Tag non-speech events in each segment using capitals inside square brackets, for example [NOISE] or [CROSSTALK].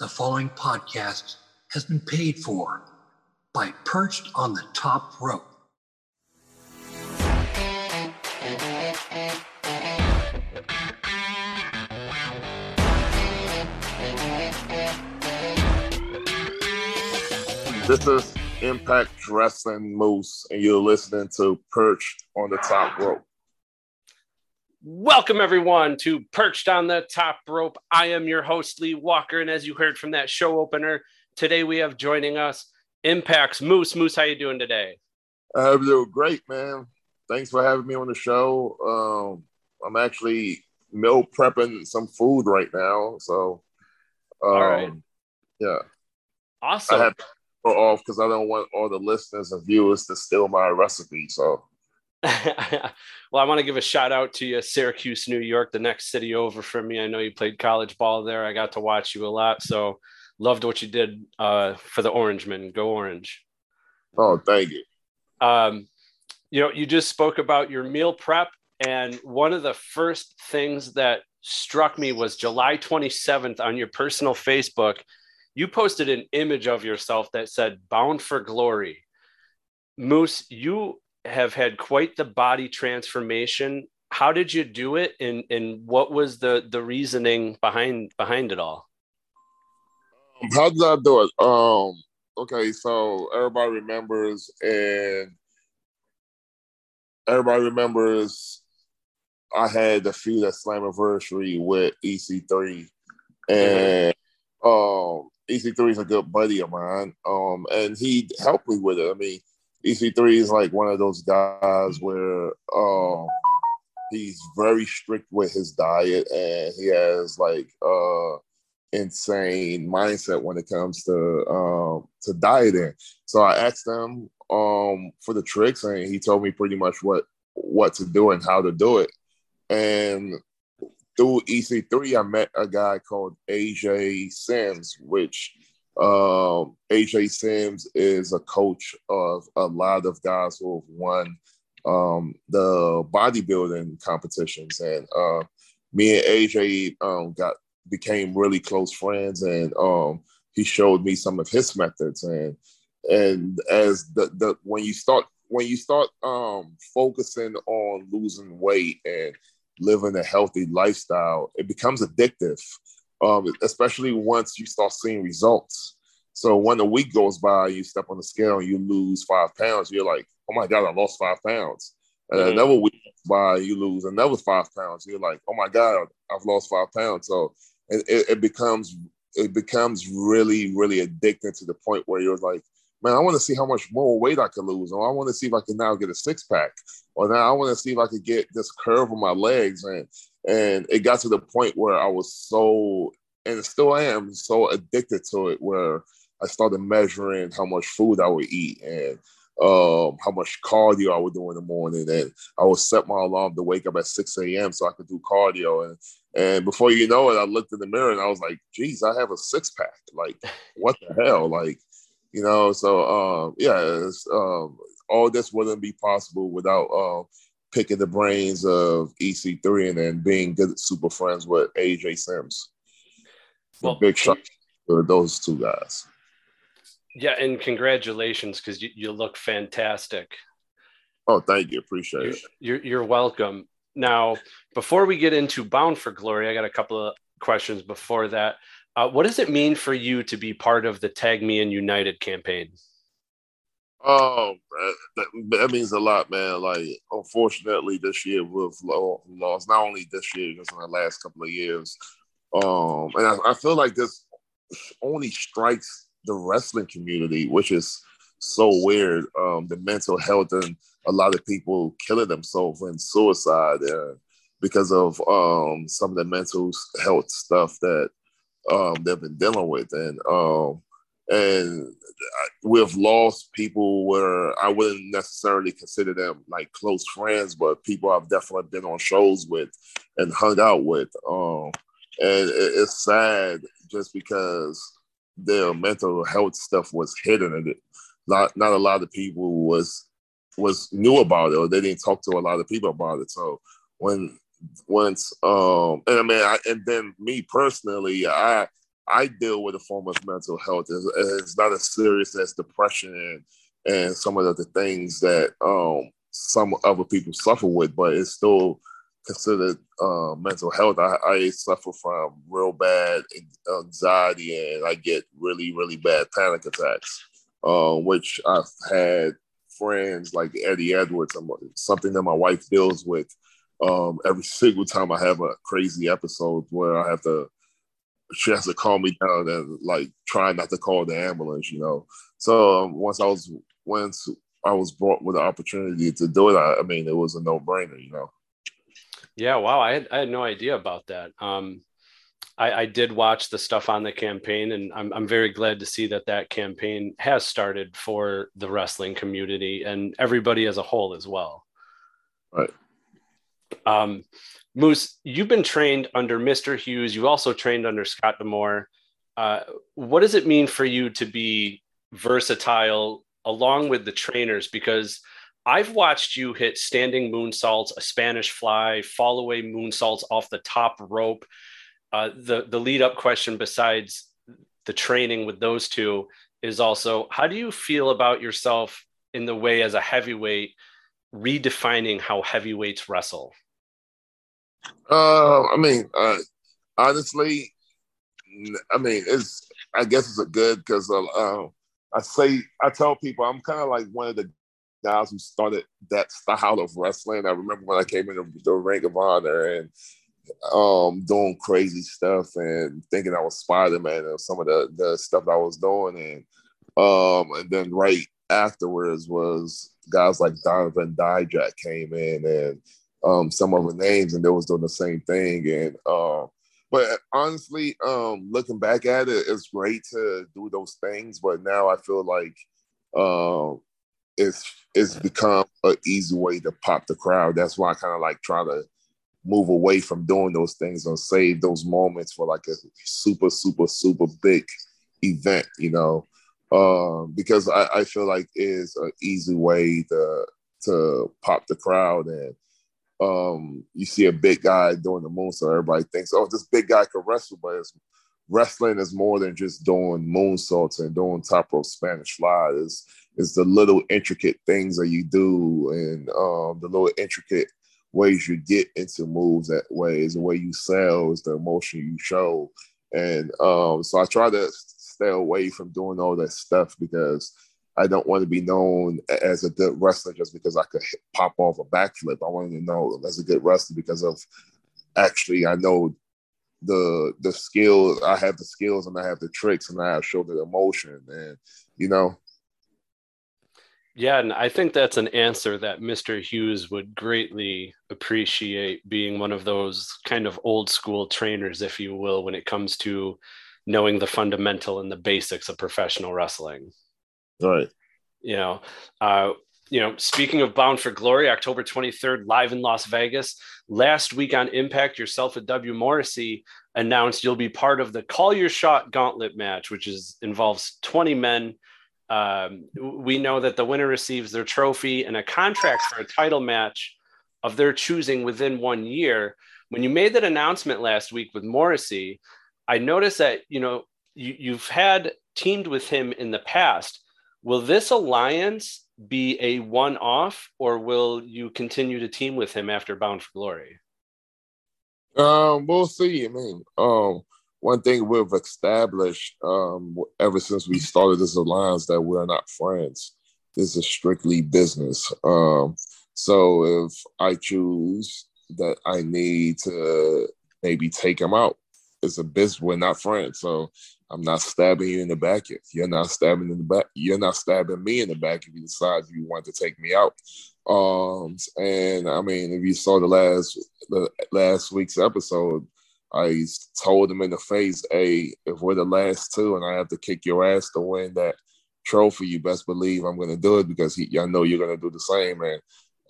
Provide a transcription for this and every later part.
The following podcast has been paid for by Perched on the Top Rope. This is Impact Wrestling Moose, and you're listening to Perched on the Top Rope. Welcome, everyone, to Perched on the Top Rope. I am your host, Lee Walker, and as you heard from that show opener, today we have joining us Impact's Moose. Moose, how you doing today? I'm doing great, man. Thanks for having me on the show. Um, I'm actually meal prepping some food right now, so um, All right. yeah, Awesome. I have to off because I don't want all the listeners and viewers to steal my recipe. So [LAUGHS] well, I want to give a shout out to you, Syracuse, New York, the next city over from me. I know you played college ball there. I got to watch you a lot, so loved what you did uh, for the Orangemen. Go Orange. oh, thank you. um, you know, you just spoke about your meal prep, and one of the first things that struck me was July 27th on your personal Facebook. You posted an image of yourself that said "Bound for Glory." Moose, you have had quite the body transformation. How did you do it, and and what was the the reasoning behind behind it all? Um, How did I do it? Um, okay, so everybody remembers, and everybody remembers I had the feud at Slammiversary with EC3, and um, EC3 is a good buddy of mine, um, and he helped me with it. I mean, EC3 is like one of those guys where um, he's very strict with his diet, and he has like uh insane mindset when it comes to um to dieting. So I asked him um for the tricks and he told me pretty much what what to do and how to do it. And through EC3 I met a guy called AJ Sims, which um AJ Sims is a coach of a lot of guys who have won um the bodybuilding competitions. And uh me and AJ um got became really close friends and um he showed me some of his methods. And and as the the when you start when you start um focusing on losing weight and living a healthy lifestyle it becomes addictive um especially once you start seeing results. So when a week goes by you step on the scale and you lose five pounds you're like oh my god i lost five pounds. And Mhm. another week goes by you lose another five pounds. You're like oh my god i've lost five pounds. So it, it, it becomes it becomes really really addicting to the point where you're like man i want to see how much more weight i can lose or i want to see if i can now get a six-pack or now i want to see if i could get this curve on my legs. And and it got to the point where i was so and still am so addicted to it where i started measuring how much food i would eat and um, how much cardio I would do in the morning, and I would set my alarm to wake up at 6 a.m. so I could do cardio. And and before you know it, I looked in the mirror and I was like, geez, I have a six pack. Like, [LAUGHS] what the hell? Like, you know, so um, yeah, it's, um, all this wouldn't be possible without um, picking the brains of EC3 and then being good super friends with AJ Sims. Well, big shout for those two guys. Yeah, and congratulations because you, you look fantastic. Oh, thank you. Appreciate You're, it. you're, you're welcome. Now, before we get into Bound for Glory, I got a couple of questions before that. Uh, what does it mean for you to be part of the Tag Me and United campaign? Oh, that, that means a lot, man. Like, unfortunately, this year we've lost not only this year, just in the last couple of years. Um, and I, I feel like this only strikes the wrestling community, which is so weird. Um, the mental health and a lot of people killing themselves and suicide uh, because of um, some of the mental health stuff that um, they've been dealing with, and um, and we've lost people where I wouldn't necessarily consider them like close friends, but people I've definitely been on shows with and hung out with. Um, and it's sad just because their mental health stuff was hidden and not not a lot of people was was knew about it or they didn't talk to a lot of people about it. So when once um and I mean I, and then me personally, I I deal with a form of mental health. It's, it's not as serious as depression and, and some of the things that um, some other people suffer with, but it's still considered uh, mental health. I, I, suffer from real bad anxiety and I get really, really bad panic attacks, uh, which I've had friends like Eddie Edwards, something that my wife deals with um, every [LAUGHS] single time I have a crazy episode where I have to, she has to calm me down and like try not to call the ambulance, you know. So um, once I was once I was brought with the opportunity to do it, I, I mean, it was a no brainer, you know. Yeah, wow, I had I had no idea about that. Um, I, I did watch the stuff on the campaign, and I'm I'm very glad to see that that campaign has started for the wrestling community and everybody as a whole as well. Right. Um, Moose, you've been trained under Mr. Hughes. You also trained under Scott D'Amore. Uh, what does it mean for you to be versatile along with the trainers? Because I've watched you hit standing moonsaults, a Spanish fly, fall away moonsaults off the top rope. Uh, the the lead up question, besides the training with those two, is also how do you feel about yourself in the way as a heavyweight, redefining how heavyweights wrestle? Uh, I mean, uh, honestly, I mean, it's I guess it's a good because uh, uh, I say I tell people I'm kind of like one of the guys who started that style of wrestling. I remember when I came into the Ring of Honor and um, doing crazy stuff and thinking I was Spider Man and some of the the stuff I was doing, and um, and then right afterwards was guys like Donovan Dijak came in and um, some other names, and they was doing the same thing. And uh, but honestly, um, looking back at it, it's great to do those things. But now I feel like uh, it's it's become an easy way to pop the crowd. That's why I kind of like try to move away from doing those things and save those moments for like a super, super, super big event, you know. Um, because I, I feel like it's an easy way to to pop the crowd and um, you see a big guy doing the moonsault, everybody thinks, oh, this big guy can wrestle, but wrestling is more than just doing moonsaults and doing top rope Spanish fly. It's, it's the little intricate things that you do and um, the little intricate ways you get into moves that way is the way you sell, is the emotion you show. And um, so I try to stay away from doing all that stuff because – I don't want to be known as a good wrestler just because I could hit, pop off a backflip. I want to know as a good wrestler because of actually I know the the skills. I have the skills and I have the tricks and I have showed the emotion and you know. Yeah, and I think that's an answer that Mr. Hughes would greatly appreciate being one of those kind of old school trainers, if you will, when it comes to knowing the fundamental and the basics of professional wrestling. Right. You know, uh, you know, speaking of Bound for Glory, October 23rd, live in Las Vegas. Last week on Impact, yourself at W. Morrissey announced you'll be part of the Call Your Shot Gauntlet match, which is involves 20 men. Um, we know that the winner receives their trophy and a contract for a title match of their choosing within one year. When you made that announcement last week with Morrissey, I noticed that you know you, you've had teamed with him in the past Will this alliance be a one off or will you continue to team with him after Bound for Glory? Um, we'll see. I mean, um, one thing we've established um, ever since we started this alliance that we're not friends. This is strictly business. Um, so if I choose that I need to maybe take him out, it's a business. We're not friends. So I'm not stabbing you in the back if you're not stabbing in the back. You're not stabbing me in the back if you decide you want to take me out. Um, and I mean, if you saw the last the last week's episode, I told him in the face, "Hey, if we're the last two, and I have to kick your ass to win that trophy, you best believe I'm going to do it because he, I know you're going to do the same." And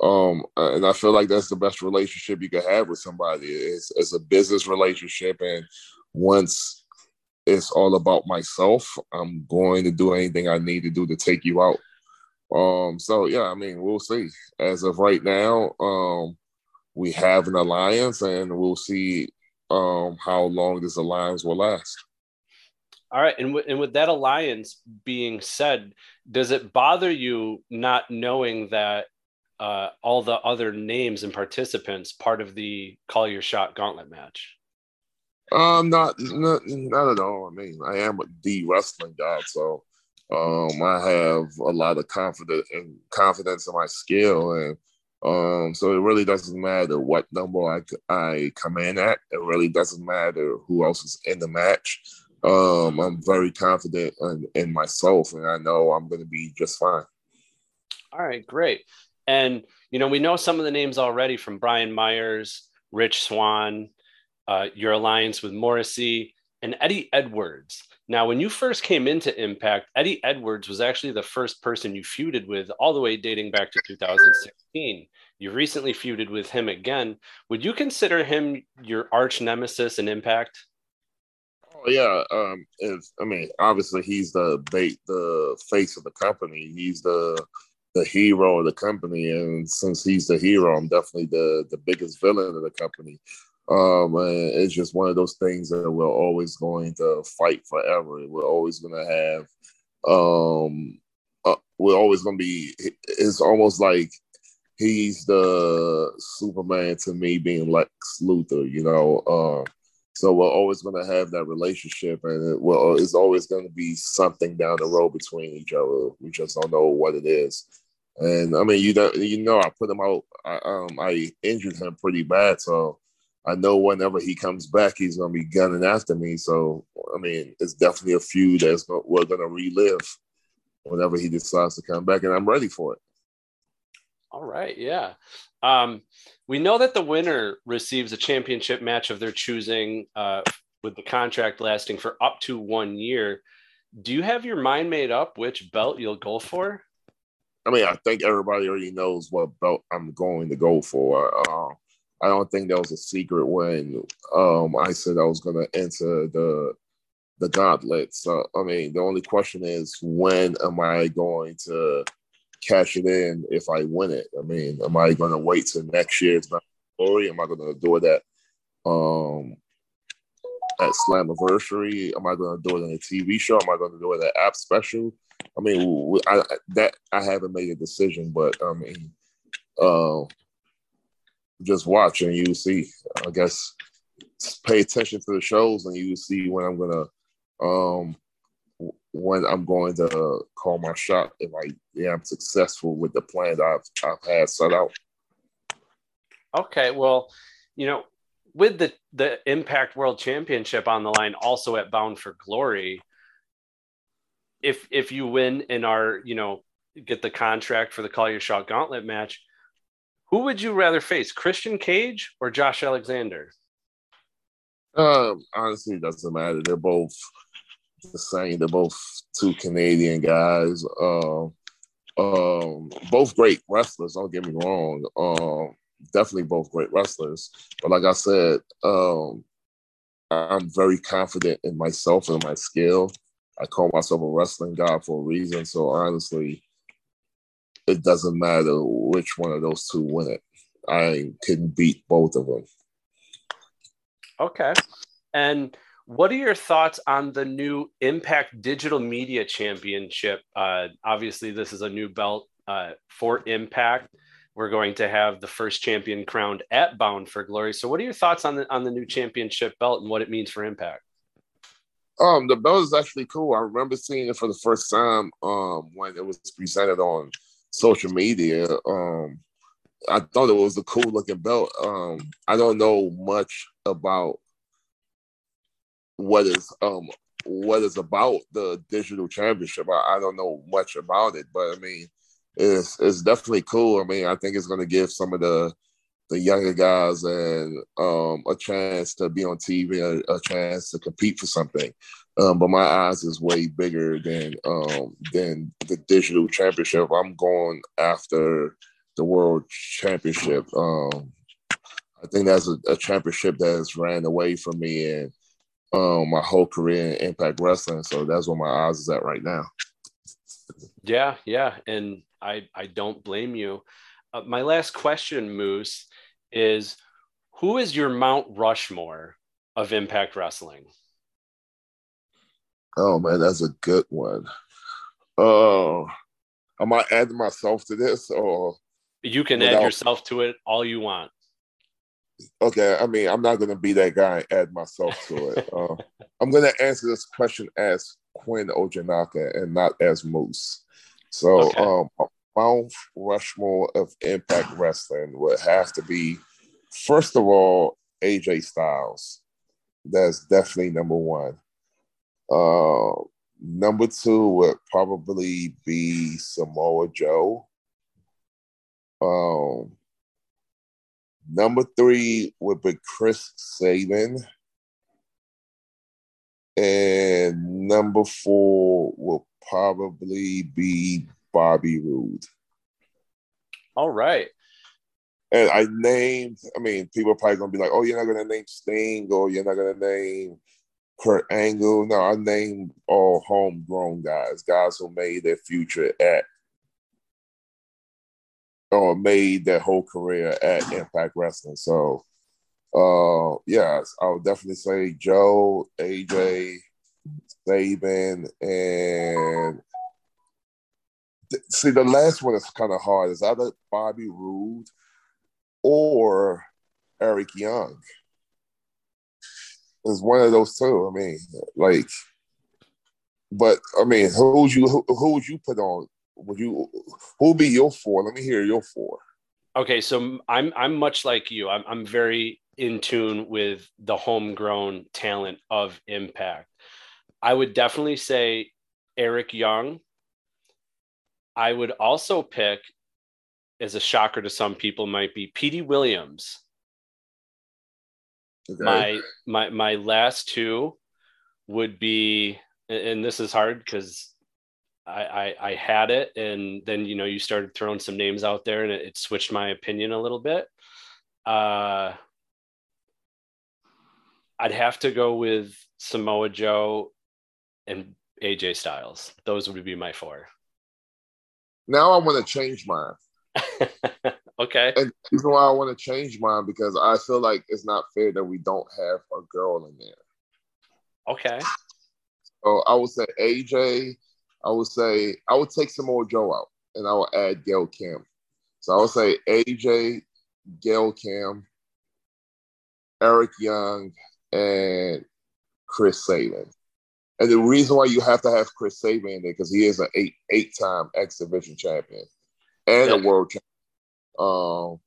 um, and I feel like that's the best relationship you can have with somebody. It's, it's a business relationship, and once it's all about myself. I'm going to do anything I need to do to take you out. Um, so yeah, I mean, we'll see. As of right now, um, we have an alliance, and we'll see um, how long this alliance will last. All right, and, w- and with that alliance being said, does it bother you not knowing that uh, all the other names and participants part of the Call Your Shot Gauntlet match? Um, not not not at all. I mean, I am a D wrestling guy, so um, I have a lot of confidence and confidence in my skill, and um, so it really doesn't matter what number I I come in at. It really doesn't matter who else is in the match. Um, I'm very confident in, in myself, and I know I'm going to be just fine. All right, great. And you know, we know some of the names already from Brian Myers, Rich Swann, uh, your alliance with Morrissey, and Eddie Edwards. Now, when you first came into Impact, Eddie Edwards was actually the first person you feuded with, all the way dating back to 2016. You recently feuded with him again. Would you consider him your arch nemesis in Impact? Oh yeah, um, I mean, obviously he's the the face of the company. He's the the hero of the company, and since he's the hero, I'm definitely the the biggest villain of the company. Um, it's just one of those things that we're always going to fight forever. We're always going to have, um, uh, we're always going to be. It's almost like he's the Superman to me, being Lex Luthor. You know, uh, so we're always going to have that relationship, and it will. It's always going to be something down the road between each other. We just don't know what it is. And I mean, you know, you know, I put him out. I, um, I injured him pretty bad, so I know whenever he comes back, he's to be gunning after me. So, I mean, it's definitely a feud that's going, we're to relive whenever he decides to come back, and I'm ready for it. All right, yeah. Um, we know that the winner receives a championship match of their choosing, uh, with the contract lasting for up to one year. Do you have your mind made up which belt you'll go for? I mean, I think everybody already knows what belt I'm going to go for. Uh, I don't think that was a secret when um, I said I was going to enter the the gauntlet. So I mean, the only question is when am I going to cash it in if I win it? I mean, am I going to wait till next year's glory? Am I going to do it at um, at Slammiversary? Am I going to do it in a TV show? Am I going to do it at App Special? I mean, I, that I haven't made a decision, but I mean, uh, just watch and you see. I guess pay attention to the shows and you see when I'm gonna um when I'm going to call my shot if I yeah, I'm successful with the plan that I've I've had set out. Okay, well, you know, with the the Impact World Championship on the line, also at Bound for Glory, if if you win and are you know get the contract for the Call Your Shot Gauntlet match, who would you rather face, Christian Cage or Josh Alexander? Um, honestly, it doesn't matter. They're both the same. They're both two Canadian guys. Um, um, both great wrestlers. Don't get me wrong. Um, definitely both great wrestlers. But like I said, um, I'm very confident in myself and my skill. I call myself a wrestling guy for a reason. So honestly, it doesn't matter which one of those two win it. I can beat both of them. Okay. And what are your thoughts on the new Impact Digital Media Championship? Uh, obviously, this is a new belt uh, for Impact. We're going to have the first champion crowned at Bound for Glory. So, what are your thoughts on the on the new championship belt and what it means for Impact? Um, the belt is actually cool. I remember seeing it for the first time um, when it was presented on social media. Um, I thought it was a cool looking belt. Um, I don't know much about what is um what is about the digital championship. I, I don't know much about it, but I mean, it's it's definitely cool. I mean, I think it's going to give some of the the younger guys and um, a chance to be on TV, a, a chance to compete for something. Um, but my eyes is way bigger than um, than the digital championship. I'm going after the world championship. Um, I think that's a, a, championship that has ran away from me and um, my whole career in Impact Wrestling. So that's where my eyes is at right now. Yeah, yeah, and I I don't blame you. Uh, my last question, Moose, is who is your Mount Rushmore of Impact Wrestling? Oh man, that's a good one. Uh, am I adding myself to this or? You can without... add yourself to it all you want. Okay, I mean, I'm not gonna be that guy and add myself to it. [LAUGHS] uh, I'm gonna answer this question as Quinn Ojinnaka and not as Moose. So, okay. um, Mount Rushmore of Impact Wrestling would have to be, first of all, AJ Styles. That's definitely number one. Uh, number two would probably be Samoa Joe. Um, number three would be Chris Sabin. And number four will probably be Bobby Roode. All right. And I named, I mean, people are probably gonna be like, oh, you're not gonna name Sting or you're not gonna name Kurt Angle. No, I named all homegrown guys, guys who made their future at or made their whole career at Impact Wrestling. So uh yes, I would definitely say Joe, AJ, Sabin, and see the last one is kind of hard. Is either Bobby Roode or Eric Young. It's one of those two. I mean, like, but I mean, who would you who, would you put on? Would you who be your four? Let me hear your four. Okay, so I'm I'm much like you. I'm I'm very in tune with the homegrown talent of Impact. I would definitely say Eric Young. I would also pick, as a shocker to some people, might be Petey Williams. Okay. My my my last two would be, and this is hard because I, I, I had it, and then you know you started throwing some names out there, and it, it switched my opinion a little bit. Uh, I'd have to go with Samoa Joe and AJ Styles. Those would be my four. Now I want to change mine. [LAUGHS] okay. And the reason why I want to change mine because I feel like it's not fair that we don't have a girl in there. Okay. So I would say AJ. I would say I would take Samoa Joe out, and I will add Gail Kim. So I would say AJ, Gail Kim, Eric Young, and Chris Sabin. And the reason why you have to have Chris Sabin in there because he is an eight eight time X Division champion and a world champion. Um,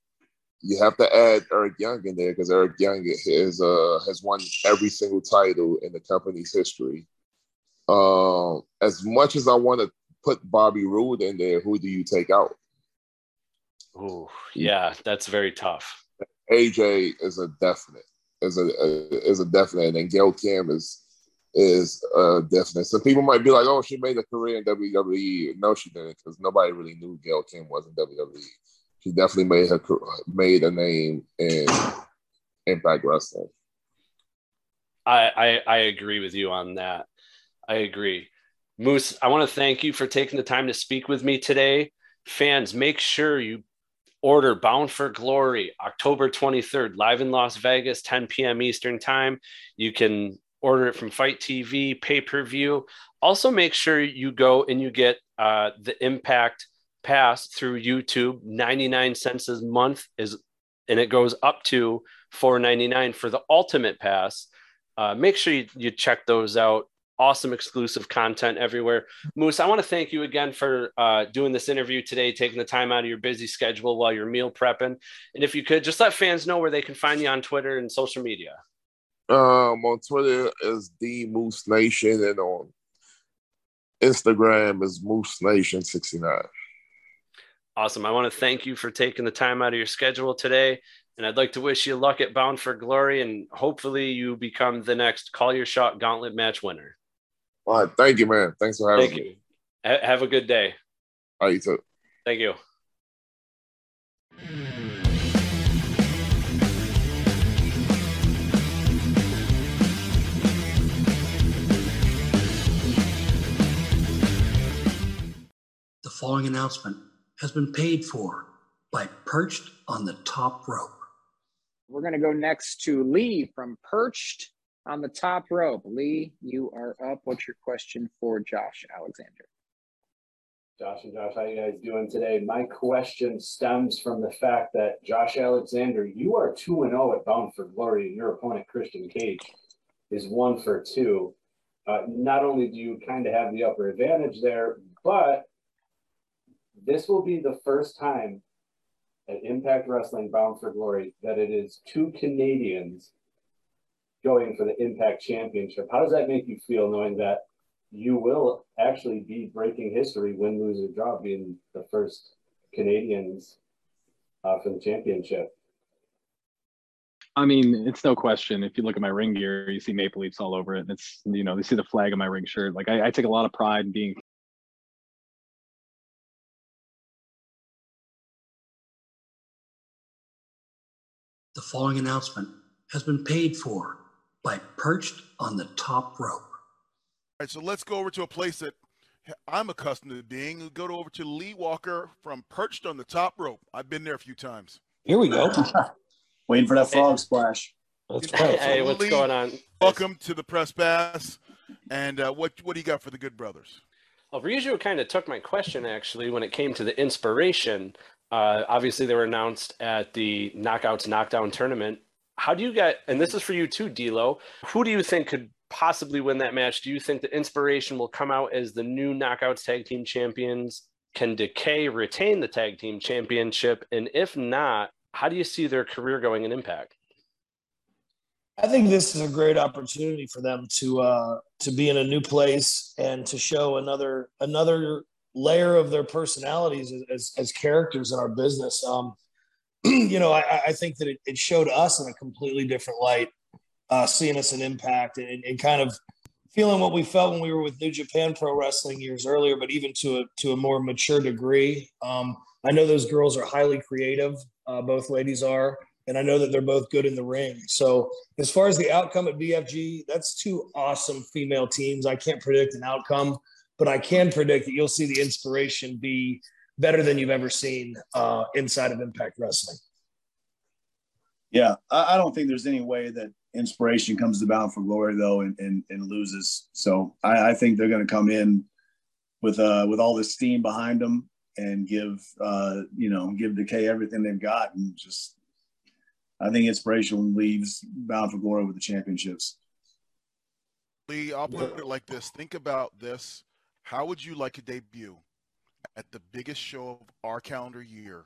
you have to add Eric Young in there because Eric Young is uh has won every single title in the company's history. Um, as much as I want to put Bobby Roode in there, who do you take out? Oh, yeah, that's very tough. AJ is a definite, is a, a is a definite, and Gail Kim is is uh, definite. So people might be like, "Oh, she made a career in WWE." No, she didn't, because nobody really knew Gail Kim was in WWE. She definitely made her made a name in Impact Wrestling. I, I I agree with you on that. I agree. Moose, I want to thank you for taking the time to speak with me today. Fans, make sure you order Bound for Glory October 23rd, live in Las Vegas, 10 p.m. Eastern Time. You can order it from FITE TV, pay per view. Also, make sure you go and you get uh, the Impact Pass through YouTube. 99 cents a month is, and it goes up to 4.99 for the Ultimate Pass. Uh, make sure you, you check those out. Awesome exclusive content everywhere. Moose, I want to thank you again for uh, doing this interview today, taking the time out of your busy schedule while you're meal prepping. And if you could, just let fans know where they can find you on Twitter and social media. Um, on Twitter is the Moose Nation, and on Instagram is Moose Nation sixty nine. Awesome. I want to thank you for taking the time out of your schedule today. And I'd like to wish you luck at Bound for Glory and hopefully you become the next Call Your Shot Gauntlet match winner. All right. Thank you, man. Thanks for having thank me. You. have a good day. All right, you too. Thank you. Following announcement has been paid for by Perched on the Top Rope. We're going to go next to Lee from Perched on the top rope. Lee, you are up. What's your question for Josh Alexander? Josh and Josh, how you guys doing today? My question stems from the fact that Josh Alexander, you are 2 and 0 at Bound for Glory, and your opponent, Christian Cage, is 1 for 2. Uh, not only do you kind of have the upper advantage there, but this will be the first time at Impact Wrestling Bound for Glory that it is two Canadians going for the Impact Championship. How does that make you feel knowing that you will actually be breaking history, win, lose, or draw, being the first Canadians uh, for the championship? I mean, it's no question. If you look at my ring gear, you see Maple Leafs all over it. And It's you know, you see the flag on my ring shirt. Like I, I take a lot of pride in being The following announcement has been paid for by Perched on the Top Rope. All right, so let's go over to a place that I'm accustomed to being. we go over to Lee Walker from Perched on the Top Rope. I've been there a few times. Here we go. [LAUGHS] Waiting for that frog splash. Let's go. Hey, what's Lee, going on? Welcome to the press pass. And uh, what what do you got for the Good Brothers? Well, Riju kind of took my question actually when it came to the inspiration. Uh, obviously, they were announced at the Knockouts Knockdown tournament. How do you get, and this is for you too, D'Lo, who do you think could possibly win that match? Do you think the inspiration will come out as the new Knockouts Tag Team Champions? Can Decay retain the Tag Team Championship? And if not, how do you see their career going in Impact? I think this is a great opportunity for them to uh, to be in a new place and to show another another layer of their personalities as, as characters in our business. Um, [CLEARS THROAT] you know, I, I think that it, it, showed us in a completely different light, uh, seeing us an impact and, and, kind of feeling what we felt when we were with New Japan Pro Wrestling years earlier, but even to a to a more mature degree. Um, I know those girls are highly creative. Uh, both ladies are, and I know that they're both good in the ring. So as far as the outcome at BFG, that's two awesome female teams. I can't predict an outcome but I can predict that you'll see the inspiration be better than you've ever seen uh, inside of Impact Wrestling. Yeah, I, I, don't think there's any way that inspiration comes to Bound for Glory though and, and, and loses. So I, I think they're going to come in with uh with all this steam behind them and give uh you know give Decay everything they've got and just I think inspiration leaves Bound for Glory with the championships. Lee, I'll put it like this: Think about this how would you like to debut at the biggest show of our calendar year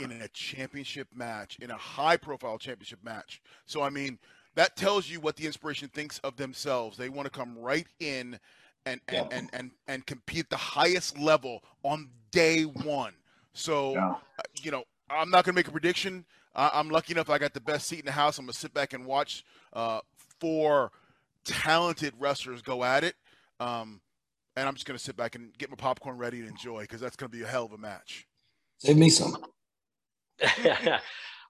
in a championship match, in a high profile championship match? So, I mean, that tells you what the inspiration thinks of themselves. They want to come right in and and, yeah. and, and, and compete at the highest level on day one. So, yeah. Uh, you know, I'm not going to make a prediction. I'm lucky enough I got the best seat in the house. I'm going to sit back and watch uh, four talented wrestlers go at it. Um, and I'm just going to sit back and get my popcorn ready and enjoy because that's going to be a hell of a match. Save me some. [LAUGHS]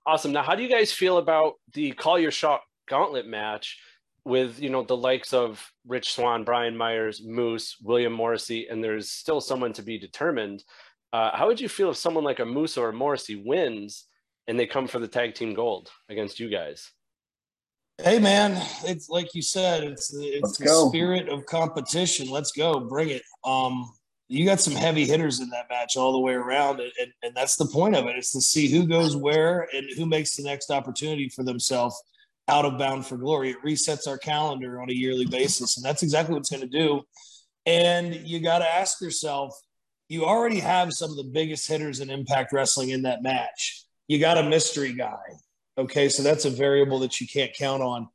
awesome. Now, how do you guys feel about the Call Your Shot Gauntlet match with you know the likes of Rich Swann, Brian Myers, Moose, William Morrissey, and there's still someone to be determined. Uh, how would you feel if someone like a Moose or a Morrissey wins and they come for the tag team gold against you guys? Hey man, it's like you said, it's the, it's the spirit of competition. Let's go, bring it. Um, you got some heavy hitters in that match all the way around, and, and, and that's the point of it. It's to see who goes where and who makes the next opportunity for themselves out of bound for glory. It resets our calendar on a yearly basis, and that's exactly what it's going to do. And you got to ask yourself, you already have some of the biggest hitters in Impact Wrestling in that match. You got a mystery guy. Okay, so that's a variable that you can't count on.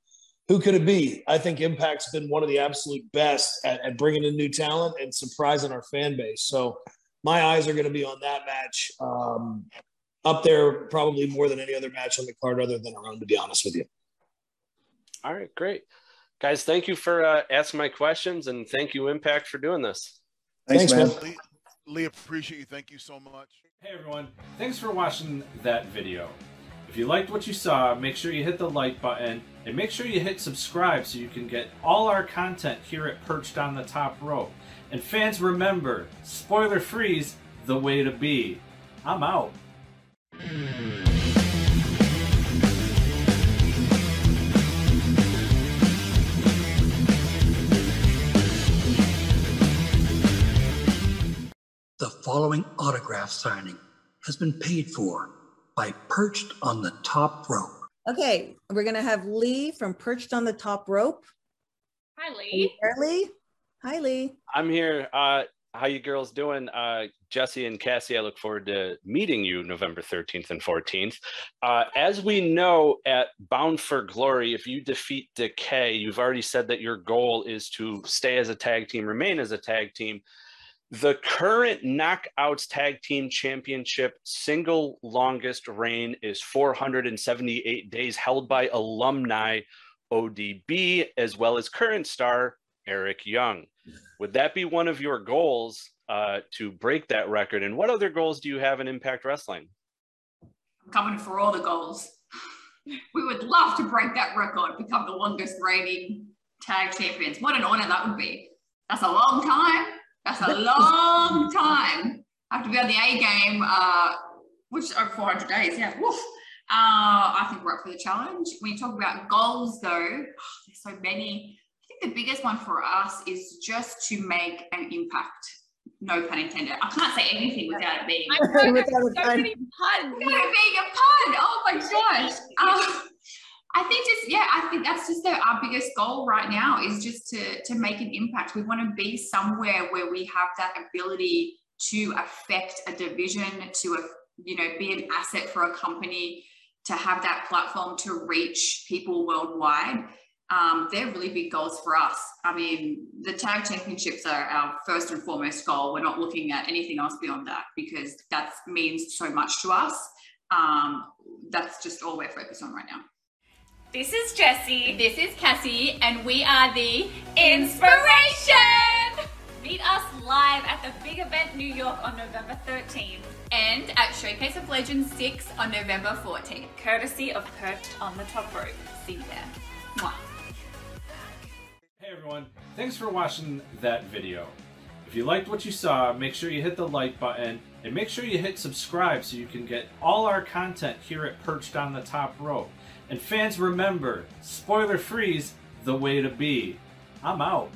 Who could it be? I think Impact's been one of the absolute best at, at bringing in new talent and surprising our fan base. So my eyes are going to be on that match um, up there, probably more than any other match on the card other than our own, to be honest with you. All right, great. Guys, thank you for uh, asking my questions and thank you, Impact, for doing this. Thanks, Thanks man. man. Lee, Lee, appreciate you. Thank you so much. Hey, everyone. Thanks for watching that video. If you liked what you saw, make sure you hit the like button and make sure you hit subscribe so you can get all our content here at Perched on the Top Rope. And fans, remember spoiler freeze—the way to be. I'm out. The following autograph signing has been paid for by Perched on the Top Rope. Okay, we're gonna have Lee from Perched on the Top Rope. Hi, Lee. there, Lee? Hi, Lee. I'm here. Uh, how you girls doing? Uh, Jessie and Cassie, I look forward to meeting you November 13th and 14th. Uh, as we know at Bound for Glory, if you defeat Decay, you've already said that your goal is to stay as a tag team, remain as a tag team. The current Knockouts Tag Team Championship single longest reign is 478 days, held by alumni ODB, as well as current star Eric Young. Would that be one of your goals uh, to break that record? And what other goals do you have in Impact Wrestling? I'm coming for all the goals. We would love to break that record, become the longest reigning tag champions. What an honor that would be. That's a long time. That's a long time. I have to be on the A game, uh, which are 400 days. Yeah. Woof. Uh, I think we're up for the challenge. When you talk about goals, though, there's so many. I think the biggest one for us is just to make an impact. No pun intended. I can't say anything without it being. I [LAUGHS] know, Without a so pun. many puns. Without it being a pun. Oh my gosh. [LAUGHS] Um, I think just yeah, I think that's just the, our biggest goal right now is just to to make an impact. We want to be somewhere where we have that ability to affect a division, to uh, you know be an asset for a company, to have that platform to reach people worldwide. Um, they're really big goals for us. I mean, the tag championships are our first and foremost goal. We're not looking at anything else beyond that because that means so much to us. Um, that's just all we're focused on right now. This is Jessie. This is Cassie, and we are the Inspiration! Meet us live at the big event New York on November 13th, and at Showcase of Legends 6 on November 14th. courtesy of Perched on the Top Rope. See you there. Mwah. Hey everyone, thanks for watching that video. If you liked what you saw, make sure you hit the like button and make sure you hit subscribe so you can get all our content here at Perched on the Top Rope. And fans, remember, spoiler freeze the way to be. I'm out.